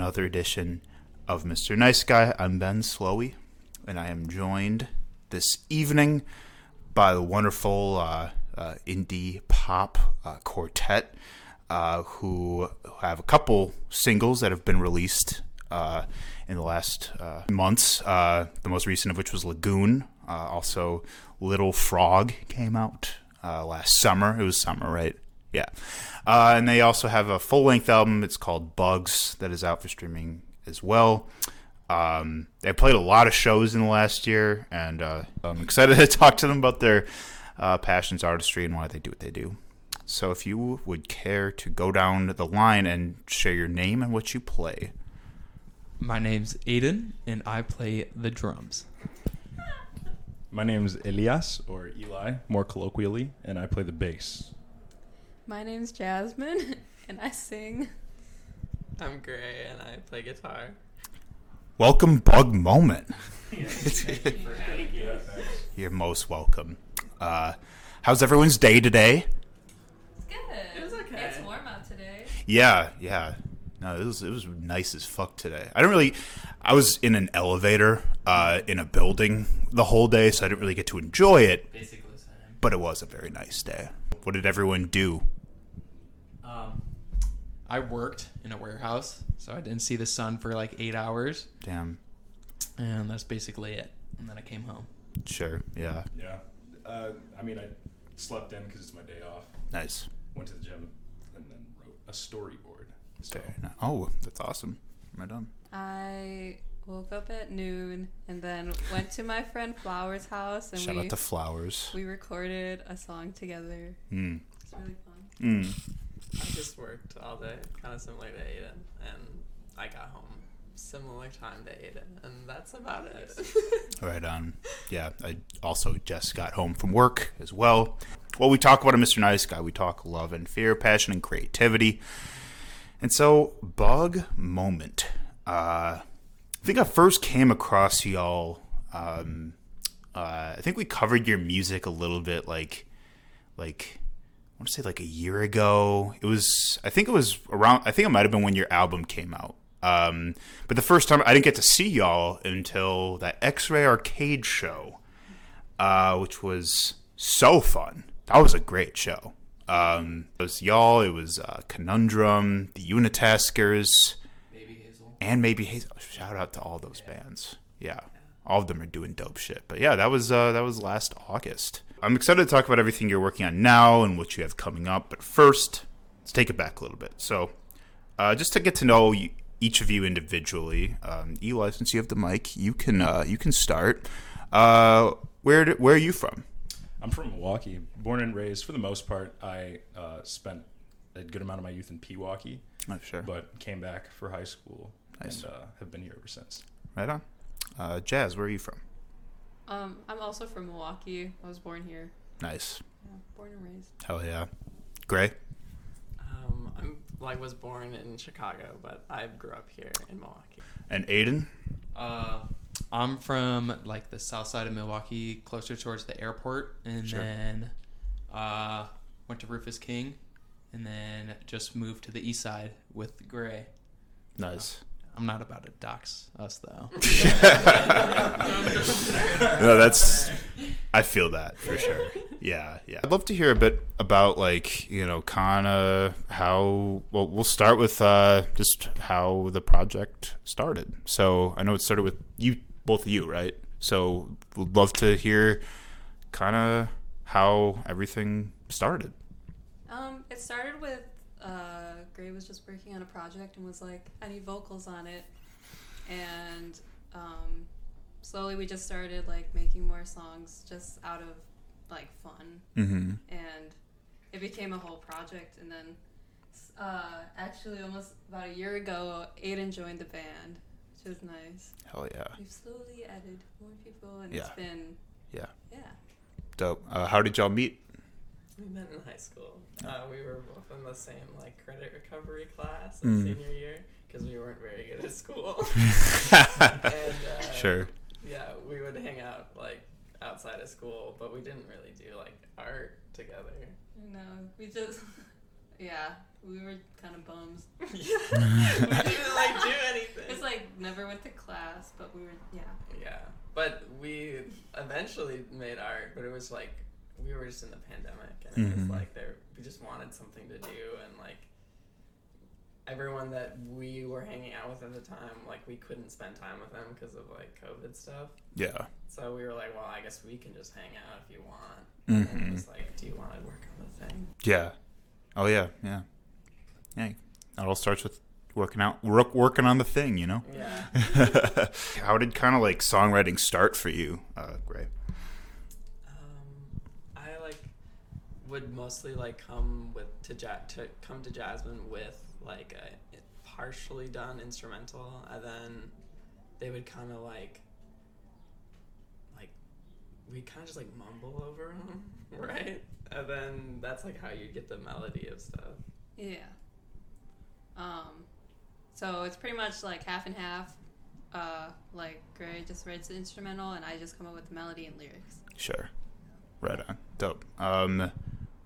another edition of Mr. Nice Guy. I'm Ben Slowey, and I am joined this evening by the wonderful uh, uh, indie pop uh, quartet uh, who have a couple singles that have been released uh, in the last uh, months. The most recent of which was Lagoon. Also, Little Frog came out last summer. It was summer, right? Yeah. Uh, and they also have a full length album. It's called Bugs that is out for streaming as well. Um, they played a lot of shows in the last year, and uh, I'm excited to talk to them about their uh, passions, artistry, and why they do what they do. So, if you would care to go down the line and share your name and what you play. My name's Aiden, and I play the drums. My name's Elias, or Eli, more colloquially, and I play the bass. My name's Jasmine, and I sing. I'm Gray and I play guitar. Welcome, Bug Moment. You're most welcome. Uh, how's everyone's day today? Good. It was okay. It's warm out today. Yeah, yeah. No, it was it was nice as fuck today. I don't really. I was in an elevator uh, in a building the whole day, so I didn't really get to enjoy it. Basically the same. But it was a very nice day. What did everyone do? Um, I worked in a warehouse, so I didn't see the sun for like eight hours, Damn. and that's basically it. And then I came home. Sure. Yeah. Yeah. Uh, I mean, I slept in because it's my day off. Nice. Went to the gym and then wrote a storyboard. So, Very. Oh, that's awesome. Right on. I woke up at noon and then went to my friend Flower's house and Shout we out to Flowers. we recorded a song together. Mm. It's really fun. Mm. I just worked all day, kind of similar to Aiden, and I got home similar time to Aiden, and that's about it. Right on. Yeah, I also just got home from work as well. Well, we talk about a Mr. Nice Guy. We talk love and fear, passion and creativity. And so, Bug Moment. Uh, I think I first came across y'all. Um, uh, I think we covered your music a little bit, like, like I want to say like a year ago. It was, I think it was around. I think it might have been when your album came out. Um, but the first time I didn't get to see y'all until that X-Ray Arcade show, uh, which was so fun. That was a great show. Um, it was y'all. It was uh, Conundrum, the Unitaskers, Hazel. and maybe Hazel. Shout out to all those bands. Yeah, all of them are doing dope shit. But yeah, that was uh, that was last August. I'm excited to talk about everything you're working on now and what you have coming up. But first, let's take it back a little bit. So, uh, just to get to know you, each of you individually, um, Eli, since you have the mic, you can uh, you can start. Uh, where do, where are you from? I'm from Milwaukee, born and raised. For the most part, I uh, spent a good amount of my youth in Pewaukee, Oh, sure. but came back for high school Nice. and uh, have been here ever since. Right on. Uh, Jazz, where are you from? Um, I'm also from Milwaukee. I was born here. Nice. Yeah, born and raised. Hell yeah. Gray. um, I'm like was born in Chicago, but I grew up here in Milwaukee. And Aiden. Uh, I'm from like the south side of Milwaukee, closer towards the airport, and Sure. then uh, went to Rufus King, and then just moved to the east side with Gray. Nice. I'm not about to dox us though. no, that's. I feel that for sure. Yeah, yeah. I'd love to hear a bit about like you know, kind of how. Well, we'll start with uh, just how the project started. So I know it started with you, both of you, right? So would love to hear kind of how everything started. Um, it started with uh, Gray was just working on a project and was like, I need vocals on it, and um, slowly we just started like making more songs just out of like fun, Mm-hmm. and it became a whole project. And then, uh, actually, almost about a year ago, Aiden joined the band, which was nice. Hell yeah, We've slowly added more people, and Yeah. it's been yeah, yeah. dope. Uh, how did y'all meet? We met in high school. Uh, we were both in the same like credit recovery class in Mm. senior year because we weren't very good at school. and uh, sure. yeah, we would hang out like outside of school, but we didn't really do like art together. No, we just Yeah, we were kind of bums. yeah. we didn't like do anything. It's like never went to class, but we were yeah. Yeah, but we eventually made art, but it was like we were just in the pandemic, and it was Mhm. like there we just wanted something to do, and like everyone that we were hanging out with at the time, like we couldn't spend time with them because of like COVID stuff. Yeah. So we were like, well, I guess we can just hang out if you want. And it Mhm. was like, do you want to work on the thing? Yeah. Oh yeah. Yeah. Yeah. It all starts with working out, work, working on the thing. You know. Yeah. How did kind of like songwriting start for you, uh, Gray? Um, I like would mostly like come with to ja- to come to Jasmine with like a partially done instrumental, and then they would kind of like like we kind of just like mumble over them, right? And then that's like how you get the melody of stuff. Yeah. Um, so it's pretty much like half and half. Uh, like Gray just writes the instrumental, and I just come up with the melody and lyrics. Sure. Right on. Dope. Um,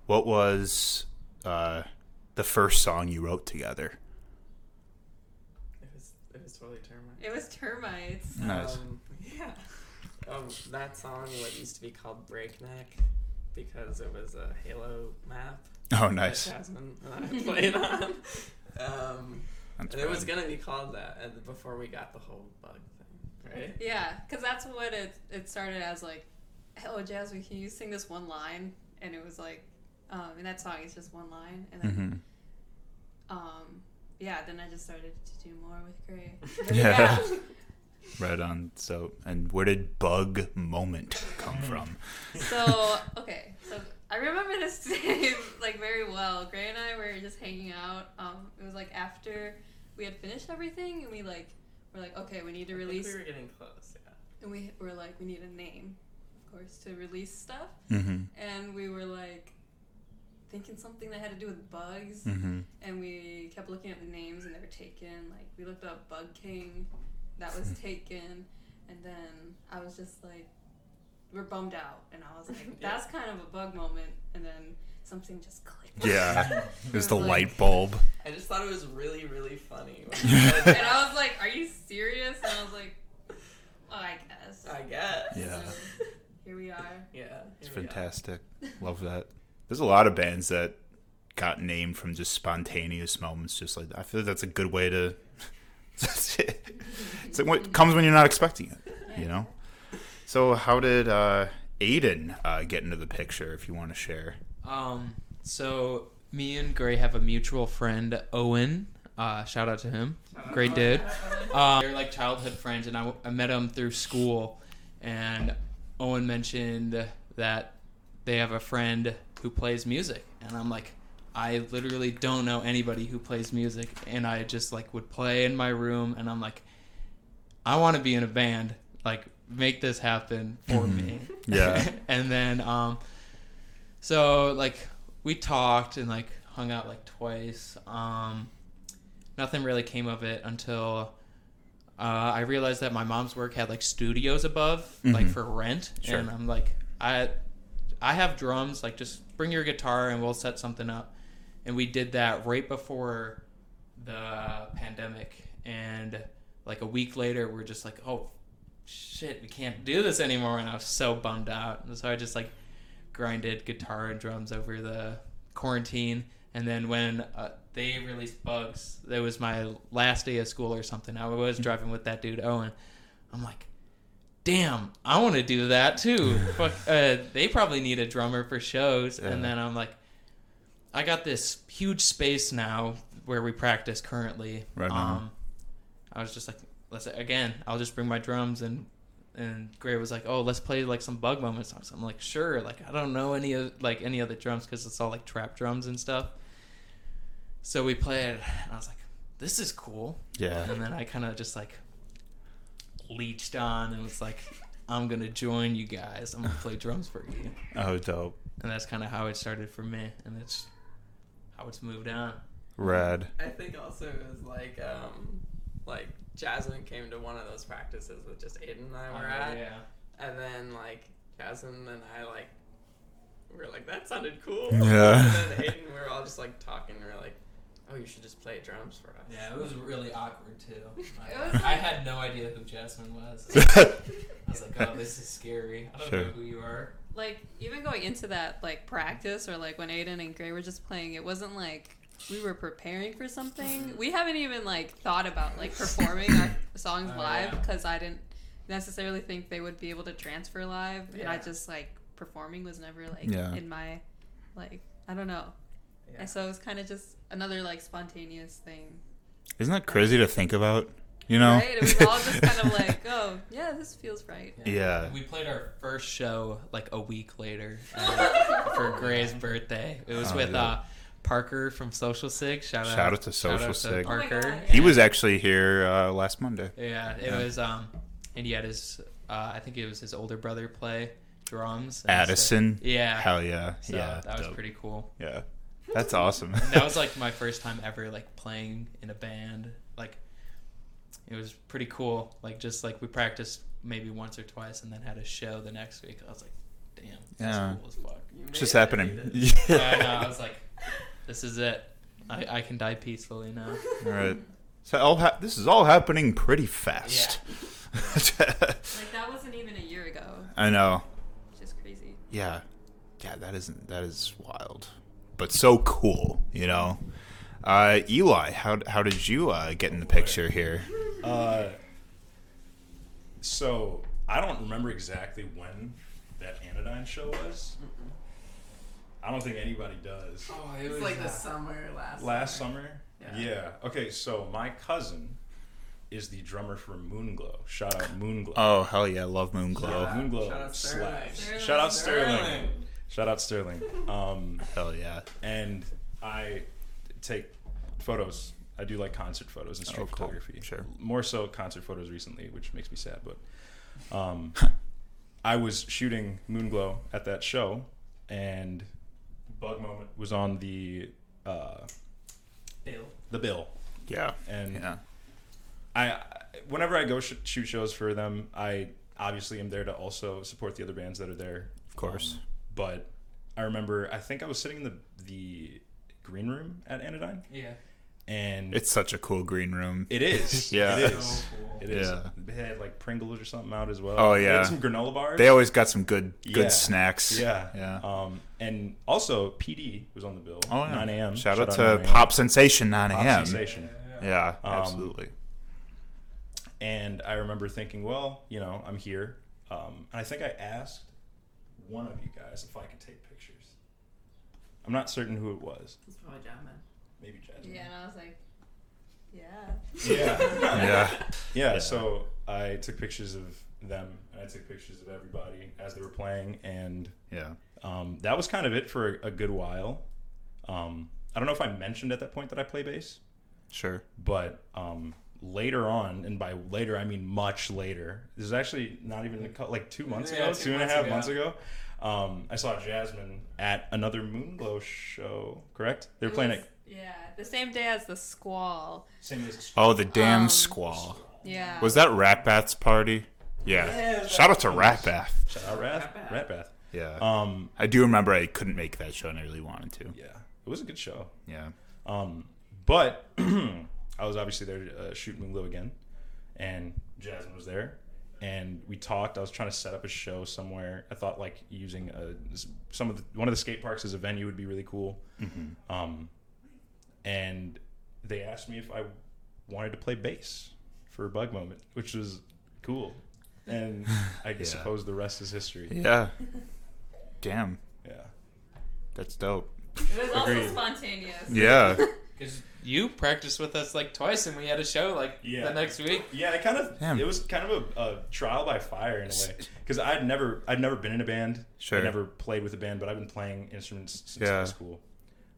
what was uh, the first song you wrote together? It was it was totally termite. It was termites. Nice. Um, yeah. Um, that song what used to be called Breakneck because it was a Halo map. Oh, that nice. Jasmine and I played on. Um, That's and it was gonna be called that before we got the whole bug thing, right? Yeah, because that's what it it started as. Like, hello Jasmine, can you sing this one line? And it was like, um, in that song, is just one line, and then Mhm. um, yeah, then I just started to do more with Gray. Yeah. Right on. So, and where did bug moment come from? So okay, so I remember this day like very well. Gray and I were just hanging out. Um, it was like after we had finished everything, and we like were like, okay, we need to I think release, we were getting close, yeah. and we were like, we need a name, of course, to release stuff. Mm-hmm. And we were like thinking something that had to do with bugs, Mm-hmm. and we kept looking at the names, and they were taken. Like we looked up Bug King, that was taken, and then I was just like, we're bummed out, and I was like, Yeah. that's kind of a bug moment, and then something just clicked. Yeah. It was the like- light bulb. I just thought it was really, really funny. When Yeah. you said and. I was like, are you serious? And I was like, oh, I guess. I guess. Yeah. So, here we are. Yeah. It's here are. fantastic. Love that. There's a lot of bands that got named from just spontaneous moments, just like that. I feel like that's a good way to. it's like what comes when you're not expecting it, you know. So, how did uh, Aiden uh, get into the picture? If you want to share. Um, so me and Gray have a mutual friend, Owen. Uh, shout out to him. Great dude. Um, they're like childhood friends, and I, I met him through school. And Owen mentioned that they have a friend who plays music, and I'm like, I literally don't know anybody who plays music, and I just like would play in my room, and I'm like, I want to be in a band, like make this happen for me. Yeah. and then um, so like we talked and like hung out like twice. Um, nothing really came of it until uh, I realized that my mom's work had like studios above, like Mhm. for rent, Sure. and I'm like, I, I have drums. Like, just bring your guitar and we'll set something up. And we did that right before the pandemic, and like a week later, we're just like, oh, shit, we can't do this anymore, and I was so bummed out. And so I just like grinded guitar and drums over the quarantine. And then when uh, they released Bugs, that was my last day of school or something. I was driving with that dude Owen. I'm like, damn, I want to do that too. Fuck, uh, they probably need a drummer for shows. Yeah. And then I'm like, I got this huge space now where we practice currently. Right. Um, I was just like, let's again, I'll just bring my drums and and Gray was like, oh, let's play like some bug moment songs. I'm like, sure. Like I don't know any of like any other drums because it's all like trap drums and stuff. So we played, and I was like, this is cool. Yeah. And then I kind of just like leeched on and was like, I'm gonna join you guys. I'm gonna play drums for you. Oh, dope. And that's kind of how it started for me, and it's how it's moved on. Rad. I think also it was like um like Jasmine came to one of those practices with just Aiden and I were at. yeah. And then like Jasmine and I like we were like, that sounded cool. Yeah. And then Aiden, we were all just like talking. We were like, oh, you should just play drums for us. Yeah, it was really awkward too. It I, was I like- had no idea who Jasmine was. I was like, oh, this is scary. I don't Sure. know who you are. like even going into that like practice or like when Aiden and Gray were just playing, it wasn't like we were preparing for something. We haven't even like thought about like performing our songs Oh, live yeah. because I didn't necessarily think they would be able to transfer live, and I just like performing was never like Yeah. in my like I don't know. Yeah. And so it was kind of just another like spontaneous thing, Isn't that crazy to think about? You know? right? It was all just kind of like, oh yeah, this feels right. Yeah. We played our first show like a week later uh, for Gray's birthday. It was Oh, with yeah. uh, Parker from Social Sig. Shout, Shout out, out to Social Sig. Oh my Parker. God. He was actually here uh, last Monday. Yeah, it Yeah. was. Um, and he had his. Uh, I think it was his older brother play drums. and so- Addison. yeah. Hell yeah. So yeah. that was dope. pretty cool. Yeah. That's awesome. that was like my first time ever like playing in a band. Like it was pretty cool. Like just like we practiced maybe once or twice and then had a show the next week. I was like, damn, that's Yeah. cool as fuck. It's just happening. Yeah, I know. I was like, this is it. I, I can die peacefully now. All right. So all ha- this is all happening pretty fast. Like that wasn't even a year ago. I know. Which is crazy. Yeah. Yeah, that isn't that is wild. But so cool, you know. Uh, Eli, how how did you uh, get in the picture here? Uh, so I don't remember exactly when that Anodyne show was. I don't think anybody does. Oh, It's like the summer last. Last summer? Yeah. Yeah. Okay, so my cousin is the drummer for Moonglow. Shout out Moonglow. Oh hell yeah, love Moonglow. Yeah. Moonglow Shout out Sterling. slaps. Sterling. Shout out Sterling. Sterling. Shout out Sterling. Um, Hell yeah. and I take photos. I do like concert photos and street Oh, cool. photography. Sure. More so concert photos recently, which makes me sad. But um, I was shooting Moonglow at that show, and Bug Moment was on the uh, Bill. the bill. Yeah. And Yeah. I, I- whenever I go sh- shoot shows for them, I obviously am there to also support the other bands that are there. Of course. Um, but I remember, I think I was sitting in the the green room at Anodyne, Yeah. and It's such a cool green room. it is. Yeah. it So cool. It is. Yeah. They had like Pringles or something out as well. Oh, They had yeah. some granola bars. They always got some good good Yeah. snacks. Yeah. Yeah. Um, and also PD was on the bill. Oh, yeah. 9 a.m. Shout, out 9 to a.m. Pop Sensation 9 a.m. Pop a.m. Sensation. Yeah, Um, absolutely. And I remember thinking, well, you know, I'm here. Um, and I think I asked one of you guys if I could take pictures. I'm not certain who it was. It's probably Jasmine. Maybe Jasmine. Yeah, and I was like, yeah. Yeah. Yeah. yeah. Yeah. So I took pictures of them and I took pictures of everybody as they were playing. And Yeah. um, that was kind of it for a, a good while. Um, I don't know if I mentioned at that point that I play bass. Sure. but um, later on, and by later I mean much later. This is actually not even a cou- like two months Yeah, ago, two two and a months half ago. months ago. Um, I saw Jasmine at another Moonglow show. Correct? They were It playing was- at Yeah, the same day as the squall. same as Oh, the damn Um, squall. Yeah. Was that Rat Bath's party? Yeah. Yeah, Shout out to that Rat Bath. Shout out Rat, Rat Bath. Rat Bath. Yeah. Um, I do remember I couldn't make that show and I really wanted to. yeah, it was a good show. Yeah. Um, but I was obviously there to uh, shoot Moonglow again, and Jasmine was there, and we talked. I was trying to set up a show somewhere. I thought like using a, some of the, one of the skate parks as a venue would be really cool. Mm-hmm. Um, and they asked me if I wanted to play bass for a bug moment, which was cool. And I Yeah. suppose the rest is history. Yeah. Damn. Yeah. That's dope. It was also spontaneous. Yeah. Because you practiced with us like twice, and we had a show like Yeah. the next week. Yeah, it kind of Damn. it was kind of a, a trial by fire in a way because I'd never I'd never been in a band. Sure. I never played with a band, but I've been playing instruments since Yeah. high school.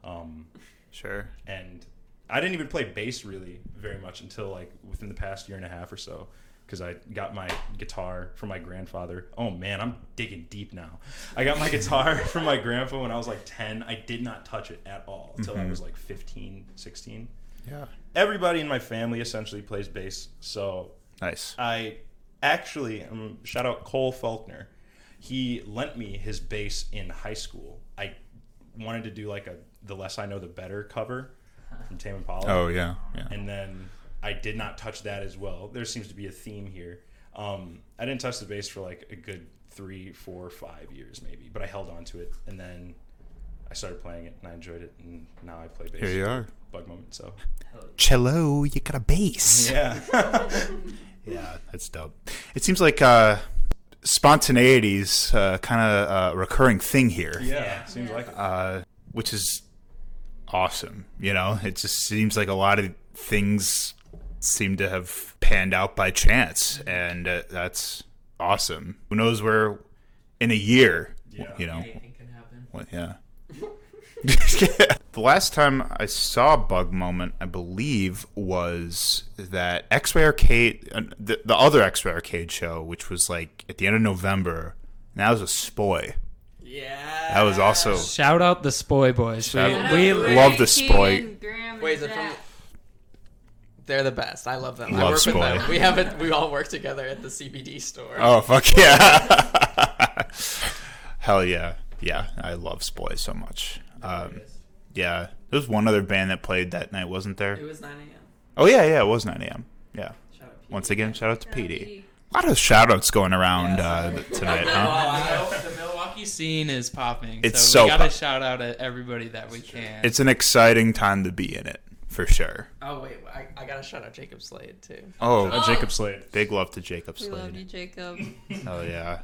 Um, Sure. and I didn't even play bass really very much until like within the past year and a half or so because I got my guitar from my grandfather. Oh man, I'm digging deep now. I got my guitar from my grandpa when I was like 10. I did not touch it at all until I Mhm. was like 15, 16. Yeah. Everybody in my family essentially plays bass, so Nice. I actually um, shout out Cole Faulkner. he lent me his bass in high school. I wanted to do like a "The Less I Know, the Better" cover from Tame Impala. Oh yeah, yeah. and then I did not touch that as well. There seems to be a theme here. Um, I didn't touch the bass for like a good three, four, five years maybe, but I held on to it, and then I started playing it, and I enjoyed it, and now I play bass. Here you are. Bug moment. So Cello, you got a bass. yeah, Yeah, that's dope. It seems like uh, spontaneity's uh, kind of a recurring thing here, yeah, seems like it. uh, which is awesome. You know, it just seems like a lot of things seem to have panned out by chance, and uh, that's awesome. Who knows where in a year, Yeah. you know, Anything can happen. what, yeah. the last time I saw Bug Moment, I believe, was that X Ray Arcade, uh, the, the other X Ray Arcade show, which was like at the end of November. And that was a spoy. Yeah. That was also Shout out the Spoy Boys. We, Shout- we Love the Spoy. Keegan, Graham, and Wait, is it from? Jack. They're the best. I love them. I Love work with Spoy. them. We have it. We all work together at the CBD store. oh fuck yeah, hell yeah, yeah. I love Spoy so much. Um, yeah, there was one other band that played that night, wasn't there? It was 9 a.m. Oh yeah, yeah, it was 9 a.m. Yeah. Shout out. Once again, shout out to PD. A lot of shout outs going around Yeah, uh, tonight, Oh, huh? The Milwaukee scene is popping. It's so, so we gotta pop- shout out at everybody that we can. It's an exciting time to be in it, for sure. Oh wait, I, I gotta shout out Jacob Slade too. Oh, Uh, Jacob Slade. big love to Jacob Slade. We love you, Slade. Jacob. Oh yeah,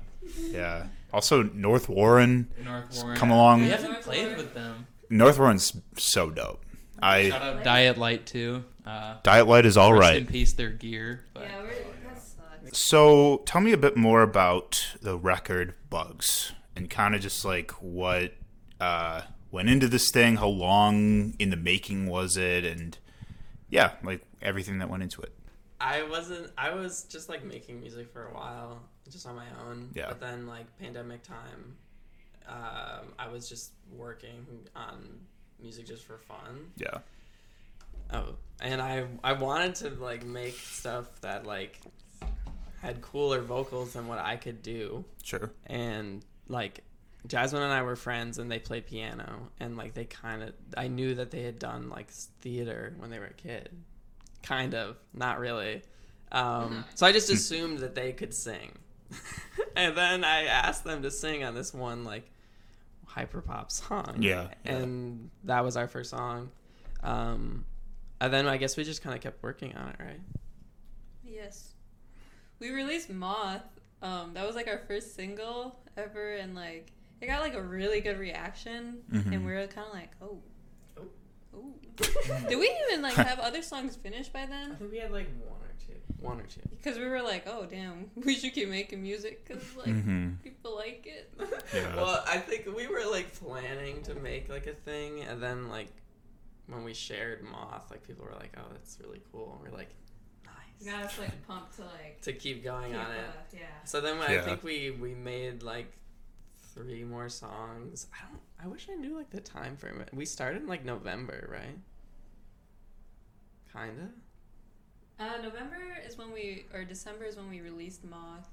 yeah. Also, North Warren. North Warren. come along. We haven't played with them. North Warren's so dope. I Shout out Diet Light too. Uh, Diet Light is all right. rest in peace, their gear. But Yeah, we're. So tell me a bit more about the record Bugs and kind of just like what uh, went into this thing, how long in the making was it, and yeah, like everything that went into it. I wasn't. I was just like making music for a while, just on my own. Yeah. But then like pandemic time, um, I was just working on music just for fun. Yeah. Oh, and I I wanted to like make stuff that like had cooler vocals than what I could do, Sure. and like Jasmine and I were friends, and they played piano, and like they kind of I knew that they had done like theater when they were a kid, kind of, not really. Um, so I just assumed that they could sing, and then I asked them to sing on this one like hyperpop song. Yeah, yeah. and that was our first song. Um, and then I guess we just kind of kept working on it, right? Yes. We released Moth. Um, that was like our first single ever, and like it got like a really good reaction, Mhm. and we were kind of like, oh, Oh. oh. Did we even like have other songs finished by I then? think we had like one or two. One or two. Because we were like, oh damn, we should keep making music because like Mhm. people like it. Yeah. Well, I think we were like planning to make like a thing, and then like when we shared Moth, like people were like, "Oh, that's really cool," and we're like, You "Nice." got us like pumped to like To keep going keep, on it. uh, yeah. So then I Yeah. think we we made like three more songs. I don't. I wish I knew like the time frame. We started in like November, right? Kinda. Uh, November is when we, or December is when we released Moth.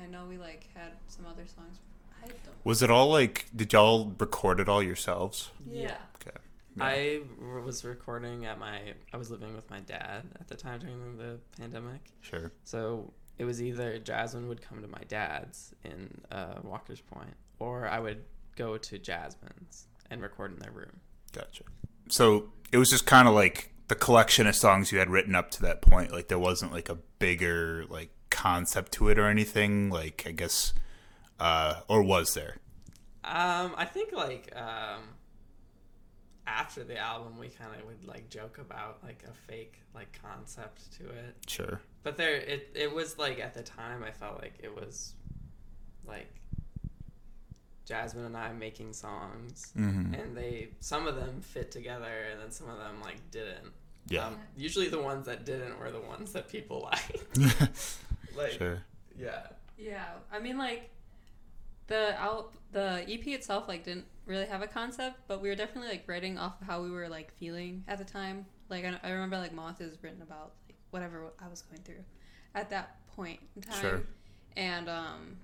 I know we like had some other songs. I don't. Was it all like? Did y'all record it all yourselves? Yeah. Okay. I was recording at my. I was living with my dad at the time during the pandemic. Sure. So it was either Jasmine would come to my dad's in uh, Walker's Point, or I would go to Jasmine's and record in their room. Gotcha. So it was just kind of like the collection of songs you had written up to that point. Like there wasn't like a bigger like concept to it or anything. Like I guess, uh, or was there? Um, I think like um, after the album, we kind of would like joke about like a fake like concept to it. Sure. But there, it it was like at the time, I felt like it was like Jasmine and I making songs, Mm-hmm. and they some of them fit together, and then some of them like didn't. Yeah. Um, usually the ones that didn't were the ones that people liked. like, sure. yeah. Yeah, I mean like the out the EP itself like didn't really have a concept, but we were definitely like writing off of how we were like feeling at the time. Like I, I remember like Moth is written about like whatever I was going through at that point in time. Sure. And um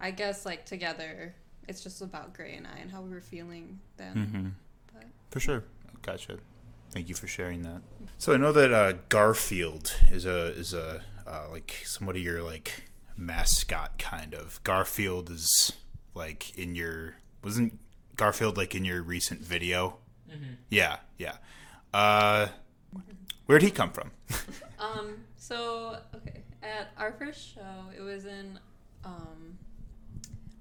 I guess like together, it's just about Gray and I and how we were feeling then. Mm-hmm. But For sure. Gotcha. Thank you for sharing that. So I know that uh, Garfield is a is a uh, like somebody your like mascot kind of. Garfield is like in your wasn't Garfield like in your recent video? Mm-hmm. Yeah, yeah. Uh, where'd he come from? Um, so okay, at our first show, it was in um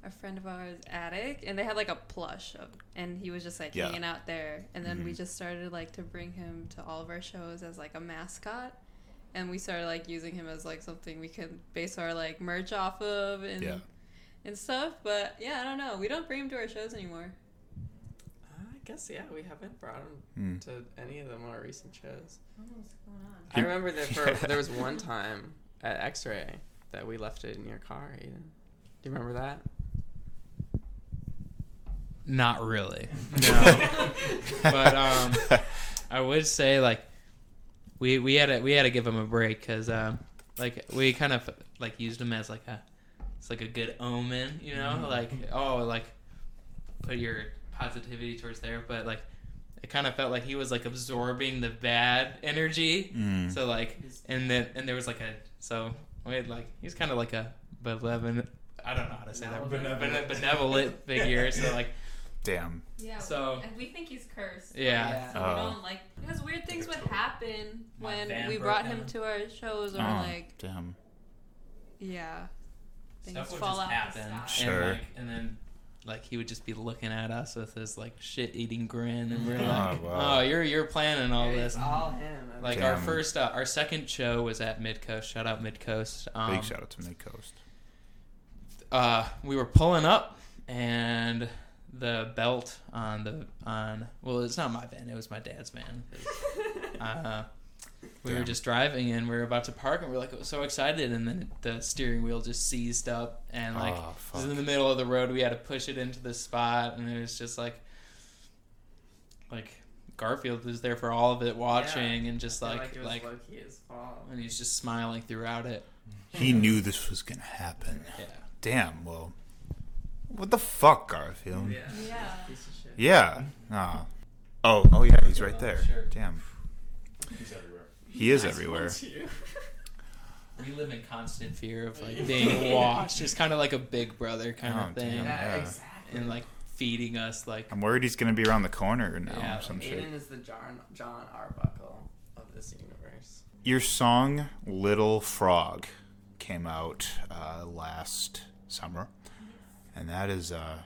a friend of ours attic and they had like a plush of, and he was just like Yeah. hanging out there and then we Mhm. just started like to bring him to all of our shows as like a mascot and we started like using him as like something we could base our like merch off of and Yeah. and stuff but yeah i don't know we don't bring him to our shows anymore I guess yeah, we haven't brought him Hmm. to any of the more recent shows. what's going on I remember that for there was one time at X-Ray that we left it in your car. Aiden. Do you remember that? Not really. No. but um, I would say like we we had to we had to give him a break because um, like we kind of like used him as like a it's like a good omen, you know, like oh like put your positivity towards there, but like it kind of felt like he was like absorbing the bad energy. Mm. So like and then and there was like a so we had like he's kind of like a benevolent I don't know how to say that Benevolent. benevolent figure. So like Damn. Yeah. So- and we think he's cursed. Yeah. So Oh. we don't like because weird things would happen when we brought him down. to our shows or Oh, like damn. yeah. Things stuff would fall just out the happen. sky. Sure. And, like, and then like he would just be looking at us with his like shit eating grin and we're Oh, like, wow. Oh, you're you're planning all It's this. all him. I Like mean, our first uh, our second show was at Midcoast. Shout out Midcoast. Um, Big shout out to Mid Coast. uh, we were pulling up and the belt on the on well it's not my van it was my dad's van. Uh, we were just driving and we were about to park and we are like so excited and then the steering wheel just seized up and like Oh, it was in the middle of the road. We had to push it into the spot and it was just like like Garfield was there for all of it watching and just I feel like it was like low-key his and he's just smiling throughout it. He knew this was gonna happen. yeah. Damn. Well, what the fuck, Garfield? Yeah. Yeah. Piece. Yeah. Oh. Oh. Oh yeah. He's right there. Damn. He's everywhere. He is everywhere. We live in constant fear of like being watched. It's kind of like a big brother kind Oh, of thing, damn. yeah, Yeah. exactly. and like feeding us like I'm worried he's gonna be around the corner now Yeah, or some shit. Aiden is the Jon Jon Arbuckle of this universe. Your song "Little Frog" came out uh, last summer, and that is uh,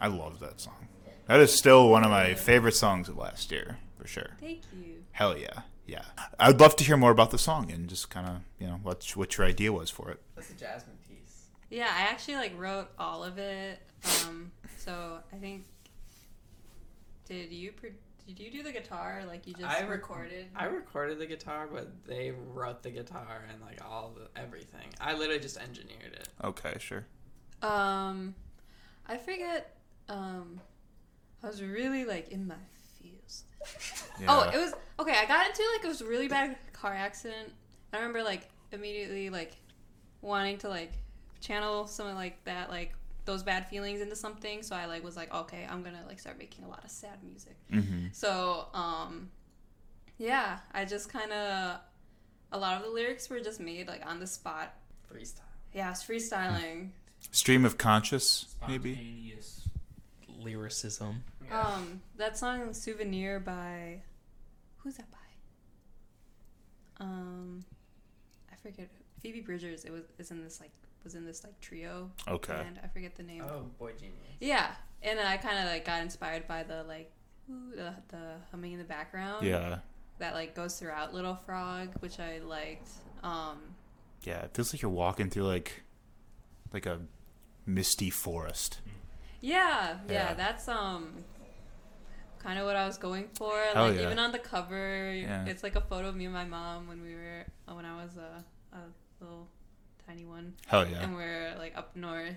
I love that song. That is still one of my favorite songs of last year for sure. Thank you. Hell yeah, yeah. I'd love to hear more about the song and just kind of you know what what your idea was for it. That's a Jasmine piece. Yeah, I actually like wrote all of it. Um, so I think did you pro- did you do the guitar like you just I rec- recorded? I recorded the guitar, but they wrote the guitar and like all the everything. I literally just engineered it. Okay, sure. Um, I forget. Um, I was really like in my feels. Yeah. Oh, it was okay. I got into like it was a really bad car accident. I remember like immediately like wanting to like channel something like that, like those bad feelings into something. So I like was like, okay, I'm gonna like start making a lot of sad music. hmm So um, yeah, I just kind of a lot of the lyrics were just made like on the spot. Freestyle. Yeah, it's freestyling. Stream of conscious, maybe. spontaneous lyricism. Yeah. Um, that song "Souvenir" by who's that by? Um, I forget. Phoebe Bridgers. It was is in this like was in this like trio, Okay. and I forget the name. oh, boygenius. Yeah, and then I kind of like got inspired by the like ooh, the, the humming in the background. Yeah. that like goes throughout Little Frog, which I liked. Um, Yeah. It feels like you're walking through like like a misty forest. yeah, yeah, Yeah. that's um kind of what I was going for. Hell like yeah. even on the cover, Yeah. it's like a photo of me and my mom when we were uh, when I was a, a little tiny one, Hell yeah. and we're like up north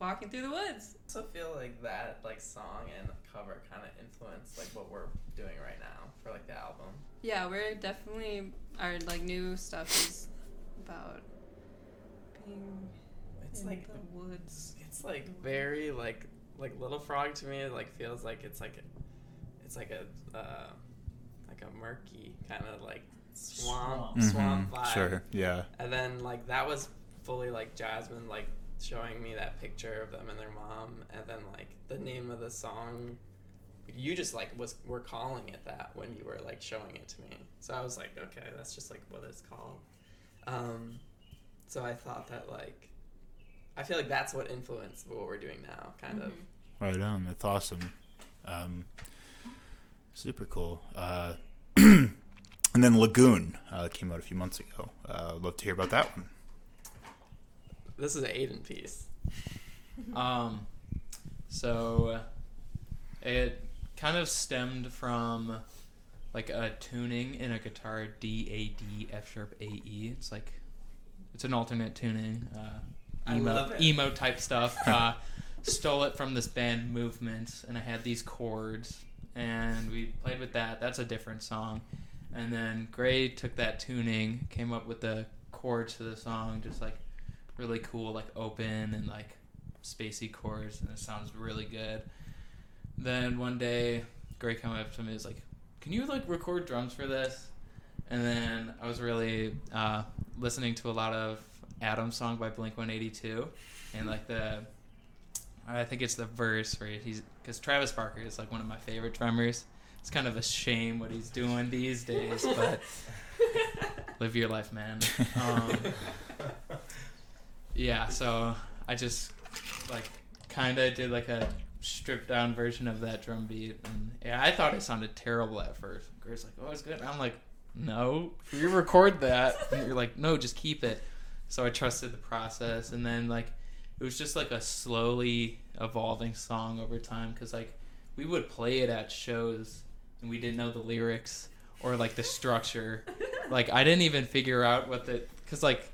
walking through the woods. I also feel like that like song and cover kind of influenced like what we're doing right now for like the album. Yeah, we're definitely our like new stuff is about being It's in like the woods. it's like very like like Little Frog to me. It like feels like it's like a, it's like a uh, like a murky kind of like swamp swamp, Mhm, vibe. Sure. Yeah. And then like that was fully like Jasmine like showing me that picture of them and their mom, and then like the name of the song. You just like was were calling it that when you were like showing it to me. So I was like, okay, that's just like what it's called. Um, so I thought that like, I feel like that's what influenced what we're doing now, kind of. Right on. That's awesome. Um, super cool. Uh, and then Lagoon uh, came out a few months ago. Uh, I'd love to hear about that one. This is an Aiden piece. Um, so it kind of stemmed from like a tuning in a guitar D A D F sharp A E. It's like it's an alternate tuning. Uh, I emo, emo type stuff. Uh, stole it from this band Movement, and I had these chords, and we played with that. That's a different song. And then Gray took that tuning, came up with the chords to the song, just like really cool, like open and like spacey chords, and it sounds really good. Then one day, Gray came up to me, and was like, "Can you like record drums for this?" And then I was really uh, listening to a lot of Adam's song by Blink One Eighty Two, and like the, I think it's the verse where he's because Travis Barker is like one of my favorite drummers. It's kind of a shame what he's doing these days, but live your life, man. Um, yeah, so I just like kind of did like a stripped down version of that drum beat, and yeah, I thought it sounded terrible at first. Gray's like, "Oh, it's good." I'm like, "No, you record that." And you're like, "No, just keep it." So I trusted the process, and then like it was just like a slowly evolving song over time because like we would play it at shows and we didn't know the lyrics or like the structure. Like i didn't even figure out what the because like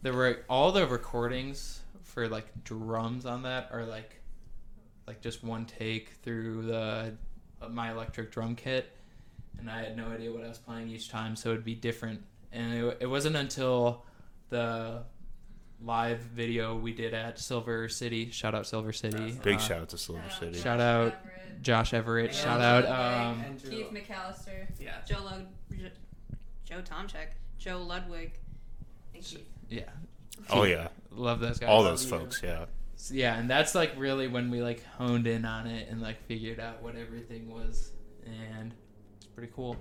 there were all the recordings for like drums on that are like like just one take through the uh, my electric drum kit and i had no idea what i was playing each time so it'd be different. And it, it wasn't until the live video we did at silver city shout out silver city Big Uh, shout out to Silver City. Shout out josh everett Yeah. shout out um Keith McAllister, Yeah. Joe Lud, Jo- Joe Tomchek, Joe Ludwig, and Keith. yeah Oh yeah, love those guys all those folks. Yeah. So, yeah, and that's like really when we like honed in on it and like figured out what everything was, and it's pretty cool.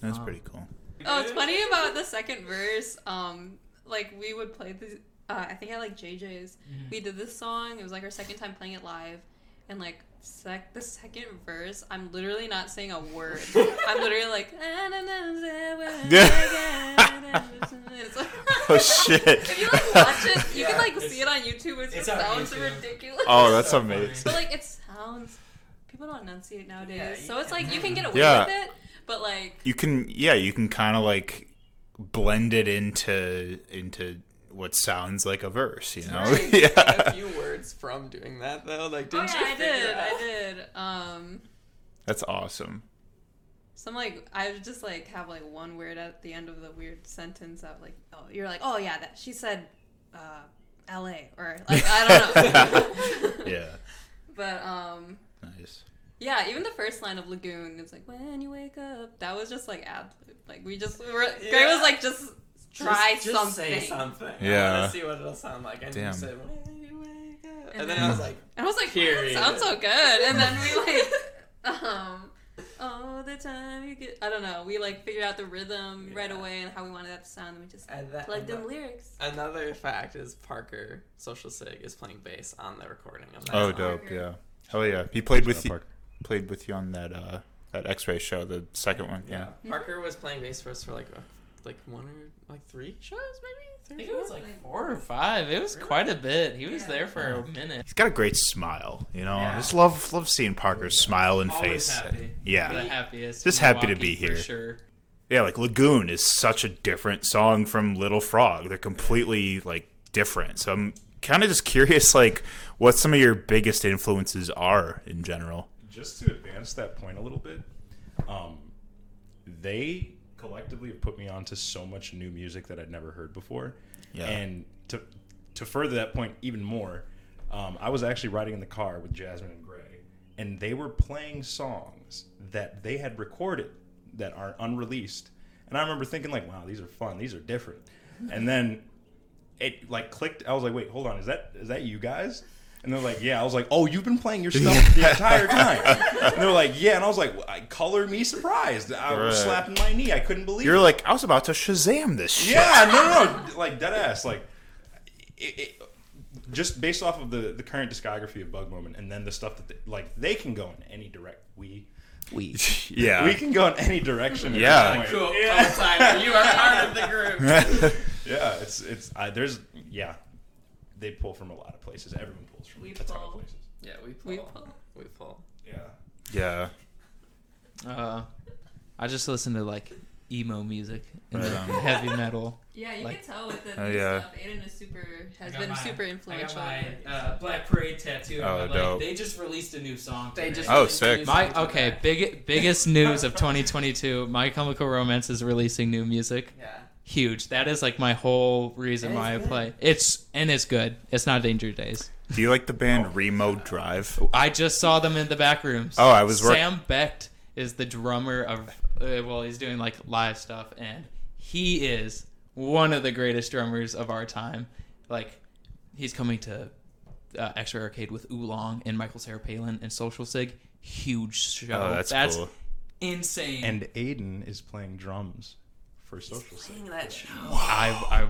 That's Um, pretty cool. Oh, it's funny about the second verse. Um, like we would play the. Uh, I think I like JJ's. We did this song. It was like our second time playing it live, and like sec the second verse, I'm literally not saying a word. I'm literally like. It's like- Oh shit. If you like watch it, you Yeah, can like see it on YouTube. It it's just sounds YouTube. ridiculous. Oh, that's So funny. amazing. But like it sounds. People don't enunciate nowadays, Yeah, so it's like you can get away Yeah. with it. But like You can, yeah, you can kind of like blend it into into what sounds like a verse. You know? Right. a few words from doing that though. Like, Oh didn't yeah, you I did. out? I did. Um, That's awesome. some like I would just like have like one word at the end of the weird sentence that like oh you're like oh yeah that she said uh, L.A. or like I don't know. Yeah. But um, Nice. Yeah, even the first line of Lagoon it's like when you wake up. That was just like ad like we just we were Gray Yeah. was like just try just, just something. Say something. I Yeah. want to see what it'll sound like. And Damn. you said, "When you wake up," And and then then- I was like, And I was like, Period. that sounds so good. And then we like, um, all the time you get, I don't know, we like figured out the rhythm right away and how we wanted that to sound. And we just and that, plugged and in that- lyrics. Another fact is Parker Social Sig is playing bass on the recording of that. Oh, song. dope. Yeah. Hell yeah. He played with Shout you. Parker. Played with you on that uh that X-ray show, the second one. Yeah. Yeah. Parker was playing bass for us for like uh, like one or like three shows maybe. I Three, think it was like four or five. It was Really? quite a bit. He was Yeah. there for a minute. He's got a great smile. You know, Yeah. I just love love seeing Parker's smile and Always face. happy. Yeah. the happiest. Just happy to Milwaukee be for here. Sure. Yeah, like Lagoon is such a different song from Little Frog. They're completely like different. So I'm kind of just curious, like, what some of your biggest influences are in general. Just to advance that point a little bit, um, they collectively have put me onto so much new music that I'd never heard before. Yeah. And to to further that point even more, um, I was actually riding in the car with Jasmine and Gray, and they were playing songs that they had recorded that are unreleased. And I remember thinking like, wow, these are fun. These are different. And then it like clicked. I was like, wait, hold on. Is that is that you guys? And they're like, yeah. I was like, oh, you've been playing your stuff the entire time. And they're like, yeah. And I was like, I color me surprised. I was Right. slapping my knee. I couldn't believe You're it. like, I was about to Shazam this shit. Yeah, no, no, no, like dead ass. Like, it, it, just based off of the the current discography of Bug Moment, and then the stuff that they, like they can go in any direct. We we Yeah. we can go in any direction. Yeah. Cool. point. You are part of the group. Yeah, it's it's I, there's yeah, they pull from a lot of places. Everyone pulls from We a ton pull. of places. Yeah, we pull. We pull. We pull. Yeah. yeah. Uh, I just listen to like emo music and Right on. heavy metal. Yeah, you Like- can tell with the new yeah. stuff. Aiden is super has I been my- super I influential. got my uh, Black Parade tattoo. Oh, on my leg. dope. They just released a new song. They just Oh, sick. My okay, big biggest news of 2022. My Chemical Romance is releasing new music. Yeah. Huge. That is like my whole reason And it's why I play. It's and it's good. It's not Danger Days. Do you like the band Remo Drive? I just saw them in the back rooms. Oh, I was work- Sam Becht is the drummer of. Uh, well, he's doing like live stuff, and he is one of the greatest drummers of our time. Like, he's coming to uh, Extra Arcade with Oolong and Michael Cera Palin and Social Sig. Huge show. Oh, that's cool. insane. And Aiden is playing drums for social. Sig. Playing that show. I, I,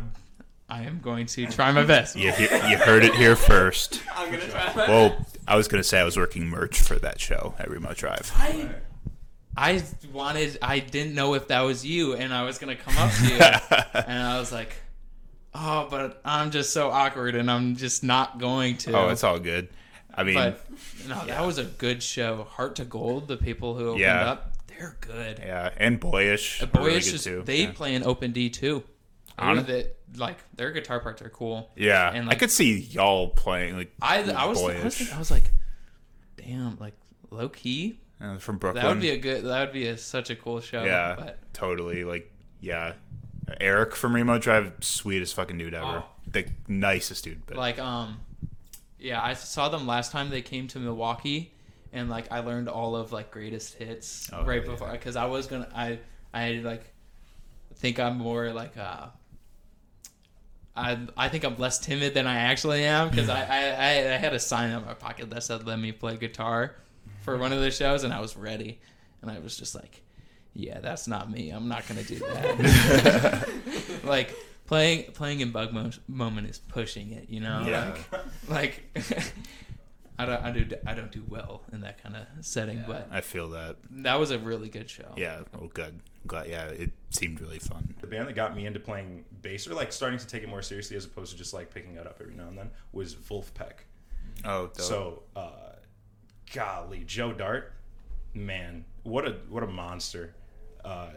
I am going to try my best. You, he- you heard it here first. I'm gonna try. my Well, I was gonna say I was working merch for that show at Remo Drive. I, I wanted. I didn't know if that was you, and I was gonna come up to you. and I was like, "Oh, but I'm just so awkward, and I'm just not going to." Oh, it's all good. I mean, But no, that was a good show. Heart to Gold, the people who opened Yeah. up, they're good. yeah, and Boyish. Uh, are really Boyish too. they yeah. play in Open D too. Hon- They, like their guitar parts are cool. Yeah, and, I could see y'all playing like I I was Boyish. honestly, I was like, damn, like low key. uh, from Brooklyn. That would be a good. That would be a, such a cool show. yeah, but totally. Like, yeah, Eric from Remo Drive, sweetest fucking dude ever. Oh. The nicest dude. But like um yeah i saw them last time they came to milwaukee and like i learned all of like greatest hits Oh, right yeah. before because i was gonna i i like think i'm more like uh I, I think I'm less timid than I actually am because I, I, I, I had a sign in my pocket that said let me play guitar for one of the shows and I was ready. And I was just like yeah that's not me. I'm not gonna do that. Like playing playing in bug Mo- moment is pushing it you know? Yeah. like, like I don't I do I don't do well in that kind of setting but I feel that. that was a really good show Yeah. Oh, good. Glad. Yeah, it seemed really fun. The band that got me into playing bass, or like starting to take it more seriously as opposed to just like picking it up every now and then, was Vulfpeck. Oh, dope. So, uh, golly, Joe Dart, man, what a what a monster. Uh,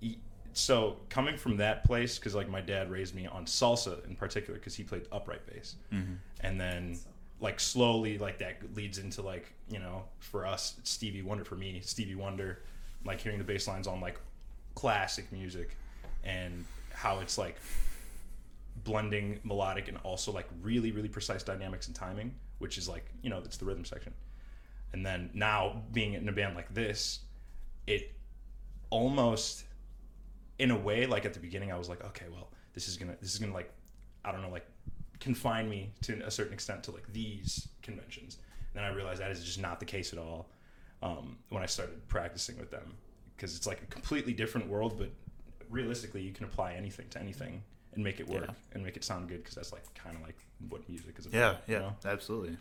he- so coming from that place, because like my dad raised me on salsa in particular, because he played upright bass, and then like slowly, like that leads into like you know for us Stevie Wonder, for me Stevie Wonder, like hearing the bass lines on like classic music, and how it's like blending melodic and also like really really precise dynamics and timing which is like you know it's the rhythm section. And then now being in a band like this it almost in a way like at the beginning i was like okay well this is gonna this is gonna like i don't know like confine me to a certain extent to like these conventions And then i realized that is just not the case at all um, when i started practicing with them because it's like a completely different world but realistically you can apply anything to anything and make it work Yeah. and make it sound good because that's like kind of like what music is about yeah, you yeah, know? absolutely.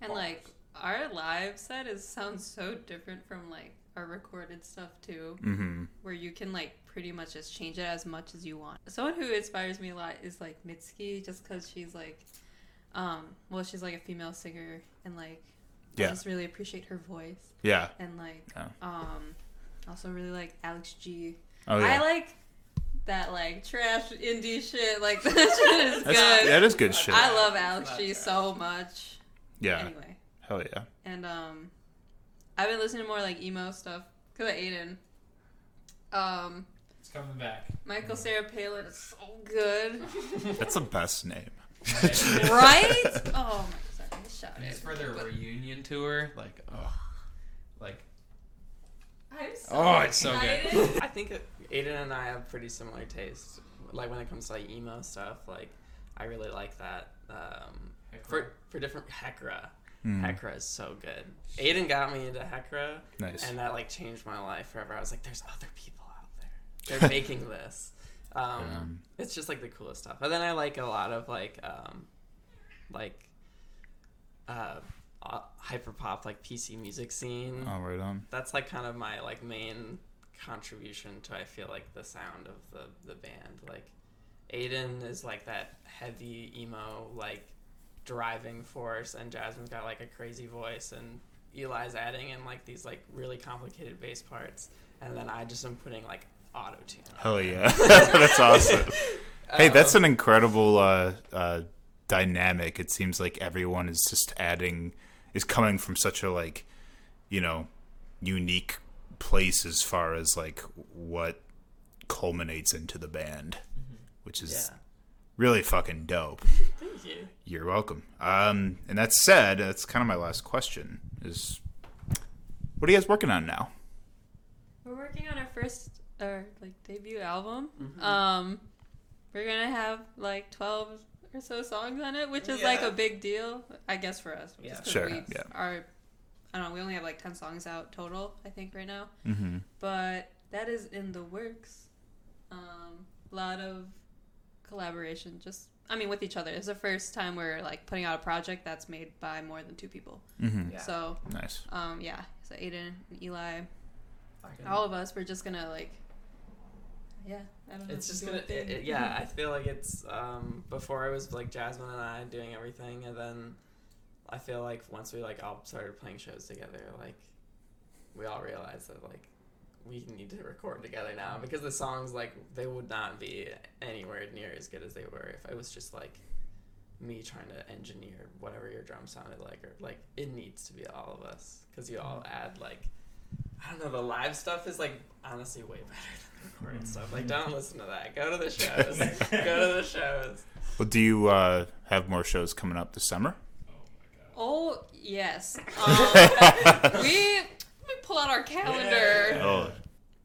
And like our live set is sounds so different from like our recorded stuff too, Mm-hmm. where you can like pretty much just change it as much as you want. Someone who inspires me a lot is like Mitski, just because she's like, um, well, she's like a female singer, and like Yeah. I just really appreciate her voice, Yeah. and like, Yeah. um, also really like Alex G. Oh yeah. I like that like trash indie shit. Like that shit is That's, good. that is good shit. I love Alex G so much. yeah. Anyway. Hell yeah. And um, I've been listening to more like emo stuff because of Aiden. Um, It's coming back. Michael Cera Palin is so good. That's the best name. right? Oh my sorry, I shouted. And it's for their But reunion tour. Like, oh, like I'm so Oh, it's so good. excited. I think that Aiden and I have pretty similar tastes. Like when it comes to like emo stuff, like I really like that. Um, for for different Hekra. Mm, Hekra is so good. Aiden got me into Hecra. nice. and that like changed my life forever. I was like, "There's other people out there. They're making this." Um, Um, it's just like the coolest stuff. And then I like a lot of like um, like uh, uh, hyper pop like PC music scene. oh, right on. That's like kind of my like main contribution to I feel like the sound of the the band. Like Aiden is like that heavy emo like driving force, and Jasmine's got like a crazy voice, and Eli's adding in like these like really complicated bass parts, and then I just am putting like auto tune. Hell yeah. That's awesome. Hey, that's Um, an incredible uh, uh, dynamic. It seems like everyone is just adding, is coming from such a like, you know, unique place as far as like what culminates into the band, which is yeah. Really fucking dope. Thank you. You're welcome. Um, and that said, that's kind of my last question: is what are you guys working on now? We're working on our first our like debut album. Mhm. Um, we're gonna have like twelve or so songs on it, which is like a big deal, I guess, for us. Yeah. just 'cause Sure, We yeah. Are I don't know. We only have like ten songs out total, I think, right now. Mm-hmm. But that is in the works. Um, a lot of collaboration. Just I mean, with each other. It's the first time we're like putting out a project that's made by more than two people. Mm-hmm. Yeah. So Nice. um, yeah. So Aiden, and Eli, all of us, we're just gonna like, yeah. I don't know. it's just gonna it, it- yeah i feel like it's um before i was like jasmine and i doing everything and then i feel like once we like all started playing shows together like we all realized that like we need to record together now because the songs like they would not be anywhere near as good as they were if it was just like me trying to engineer whatever your drum sounded like or like it needs to be all of us because you all add like I don't know. The live stuff is like honestly way better than the recorded stuff. Like, don't listen to that. Go to the shows. Go to the shows. Well, do you uh, have more shows coming up this summer? Oh yes. Um, we let me pull out our calendar. Oh,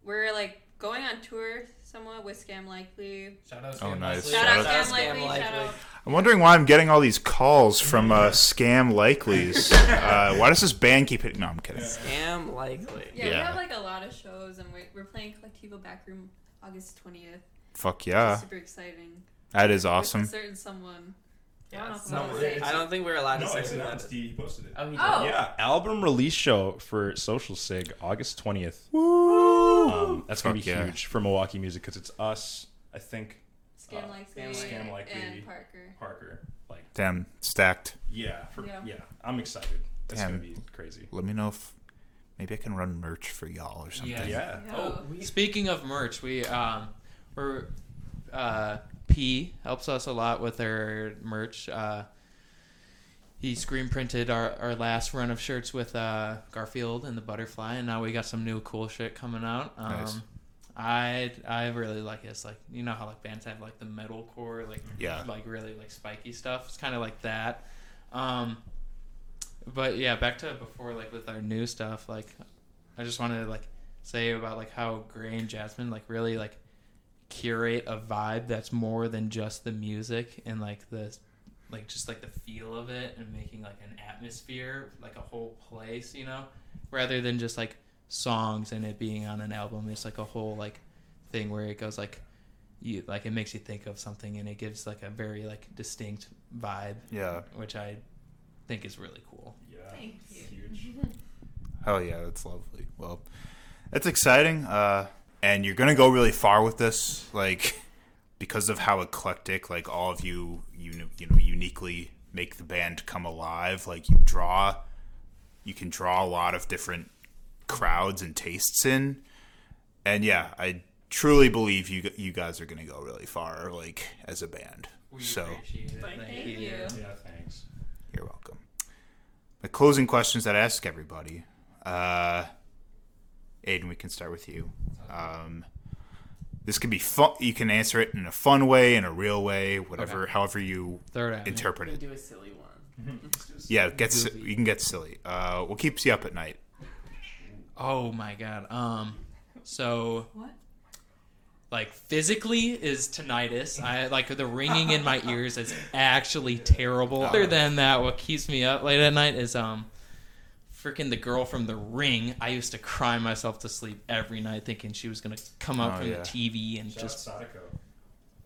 We're like going on tour somewhat with Scam Likely. shout out. Oh, Scam nice. Leslie. Shout, Shout out out Scam Scam Likely. Shout Likely. out. I'm wondering why I'm getting all these calls from uh, scam likelies. Uh, why does this band keep hitting? No, I'm kidding. Scam likely. Yeah, we have like a lot of shows, and we're, we're playing Colectivo Backroom August twentieth. Fuck yeah, Super exciting. that is With awesome. a certain someone. I don't know Yeah, I'm allowed to someone- say. I don't think we're allowed to No, say it's who that He posted it. Oh, he Oh. Yeah, album release show for Social Sig, August twentieth. Woo! Um, that's gonna be yeah. huge for Milwaukee music because it's us, I think, Scam Uh, Likely, Scam Likely. and Parker. Parker. Like, Damn, stacked. yeah, for, Yeah. yeah. I'm excited. That's Damn. gonna be crazy. Let me know if maybe I can run merch for y'all or something. Yeah. Yeah. Yo. Speaking of merch, we um, we're uh, P helps us a lot with our merch. Uh, he screen printed our, our last run of shirts with uh, Garfield and the butterfly, and now we got some new cool shit coming out. Um, Nice. I I really like it. It's like you know how like bands have like the metal core, like Yeah. like really like spiky stuff. It's kind of like that. Um, but yeah, back to before like with our new stuff. Like, I just wanted to like say about like how Gray and Jasmine like really like curate a vibe that's more than just the music and like the like just like the feel of it and making like an atmosphere like a whole place you know rather than just like songs and it being on an album it's like a whole like thing where it goes like you like it makes you think of something and it gives like a very like distinct vibe Yeah. which i think is really cool Yeah. Thank you. Huge. Hell yeah, that's lovely. Well, that's exciting. Uh, and you're gonna go really far with this, like because of how eclectic, like all of you, you know, you know, uniquely make the band come alive. Like you draw, you can draw a lot of different crowds and tastes in. And yeah, I truly believe you you guys are gonna go really far, like as a band. we so appreciate it Thank Thank you. you. Yeah, thanks. you're welcome. The closing questions that I ask everybody. Uh, Aiden, we can start with you. Um, this could be fun. You can answer it in a fun way, in a real way, whatever, however you Throw it at me. interpret it. do a silly one. Yeah, get si- you can get silly. Uh, what keeps you up at night? Oh my god. Um, so What? like physically is tinnitus. I like the ringing in my ears is actually terrible. Other than that, what keeps me up late at night is um, freaking the girl from The Ring. I used to cry myself to sleep every night thinking she was gonna come out Oh, from yeah. the TV and Shout just out Sadako.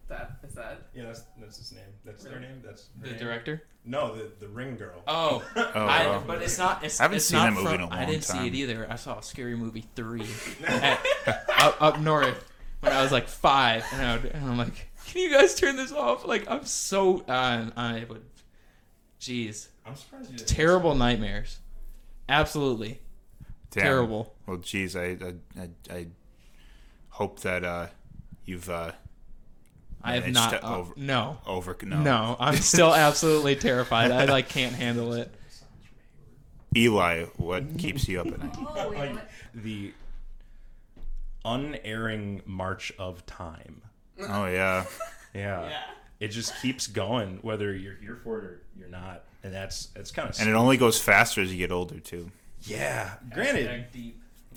That is that. Yeah, that's, that's his name. That's their name. That's her the name? director. No, the the ring girl. Oh, Oh, I, wow. but it's not. It's, I haven't it's seen not that movie from, in a I long didn't see time. it either. I saw Scary Movie three at, up, up north when I was like five, and, I would, and I'm like, "Can you guys turn this off?" Like I'm so uh, I would, jeez, I'm surprised you didn't. terrible nightmares, absolutely Damn. terrible. Well, geez, I I, I, I hope that uh, you've uh, I have not. uh, over- no, over no. no, I'm still absolutely terrified. I like can't handle it. Eli, what keeps you up at night? Oh, wait. The unerring march of time. Oh yeah, Yeah. Yeah. It just keeps going, whether you're here for it or you're not, and that's it's kind of and it only goes faster as you get older too. yeah. Granted.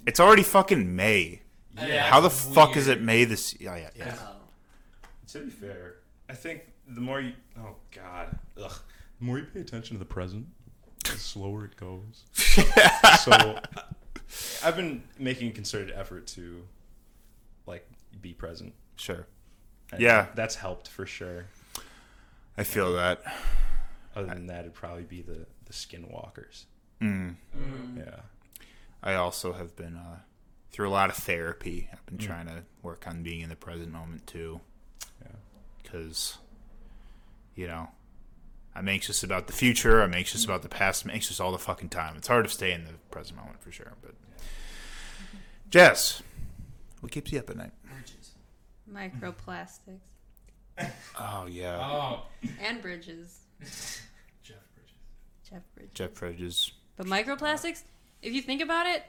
It's already fucking May. Yeah, How the it's fuck is it May this? Oh, yeah, yeah, yeah. Oh. to be fair, I think the more you oh god, ugh, the more you pay attention to the present, the slower it goes. so I've been making a concerted effort to like be present. Sure, And Yeah. that's helped for sure. I feel that. Other than that, it'd probably be the the skinwalkers. Mm. Yeah. I also have been uh, through a lot of therapy. I've been Mm. trying to work on being in the present moment too, Yeah. because you know I'm anxious about the future. I'm anxious about the past. I'm anxious all the fucking time. It's hard to stay in the present moment for sure. But Jess, what keeps you up at night? Bridges. Microplastics Oh yeah, Oh, and bridges. Jeff Bridges. Jeff Bridges. Jeff Bridges. But microplastics, if you think about it,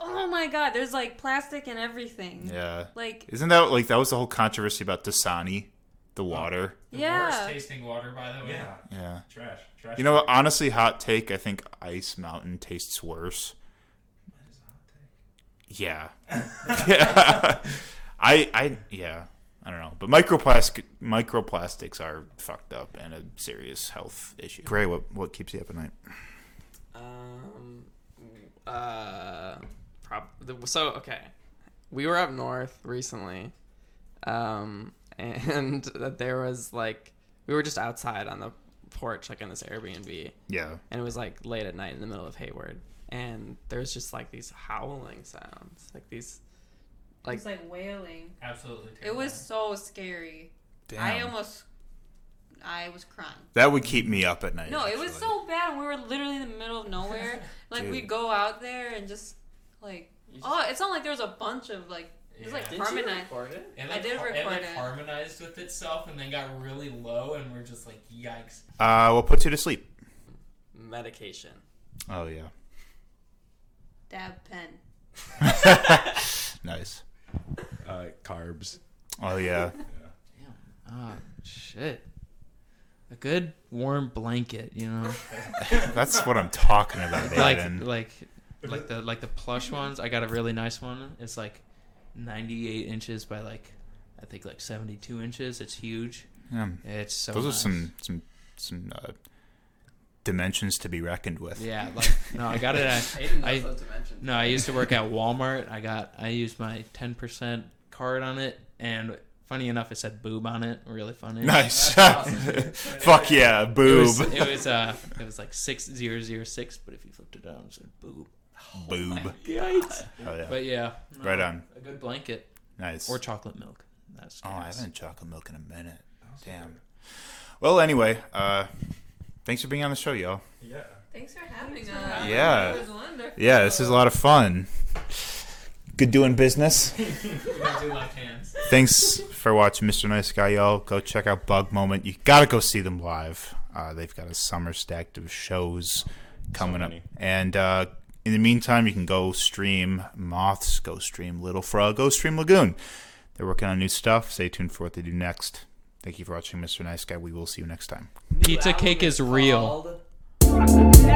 oh my god, there's like plastic and everything. Yeah, Like, isn't that like that was the whole controversy about Dasani, the oh. water? The Yeah. worst tasting water, by the way. Yeah. Yeah. Trash. Trash. You know what? Honestly, hot take. I think Ice Mountain tastes worse. What is hot take? Yeah. yeah. I I yeah. I don't know, but microplastic microplastics are fucked up and a serious health issue. Gray, what what keeps you up at night? Um. Uh. Prob- the, so okay, we were up north recently, um, and there was like we were just outside on the porch, like in this Airbnb, Yeah. and it was like late at night in the middle of Hayward, and there's just like these howling sounds, like these, it like was like wailing. Absolutely. It was so scary. Damn. I almost, I was crying. that would keep me up at night. No, it was so bad. We were literally in the middle of nowhere. Like we Dude. go out there and just like, oh, it's not like there was a bunch of like, it was like did you harmonized. record it? It I did har- it record like it. harmonized with itself and then got really low, and we're just like, yikes. Uh, what puts you to sleep? Medication. Oh yeah. Dab pen. Nice. Uh, carbs. Oh yeah. Ah, shit. A good warm blanket, you know, That's what I'm talking about, like Aiden. like like the like the plush ones. I got a really nice one. It's like 98 inches by like I think like 72 inches. It's huge. Yeah. It's so. Those are some some some uh, dimensions to be reckoned with. Yeah, like no, I got it at Aiden knows I- those dimensions. No, I used to work at Walmart. I got I used my ten percent card on it, and funny enough, it said boob on it. Really funny. Nice. Awesome. Fuck yeah, It boob. was, it was uh it was like six zero zero six, but if you flipped it down, it said boob. boob. Yikes! Oh yeah. But yeah, no, Right on. A good blanket Nice. or chocolate milk. That's oh, I nice. haven't had chocolate milk in a minute. Damn. Well, anyway, uh, thanks for being on the show, y'all. Yeah. Thanks for having Thanks us. Yeah. It was wonderful. Yeah, this is a lot of fun. Good doing business. You gotta do left hands. Thanks for watching Mr. Nice Guy, y'all. Go check out Bug Moment. You gotta go see them live. Uh, they've got a summer stacked of shows coming up. And uh, in the meantime, you can go stream Moths, go stream Little Frog, go stream Lagoon. They're working on new stuff. Stay tuned for what they do next. Thank you for watching, Mr. Nice Guy. We will see you next time. Pizza cake is is real. called-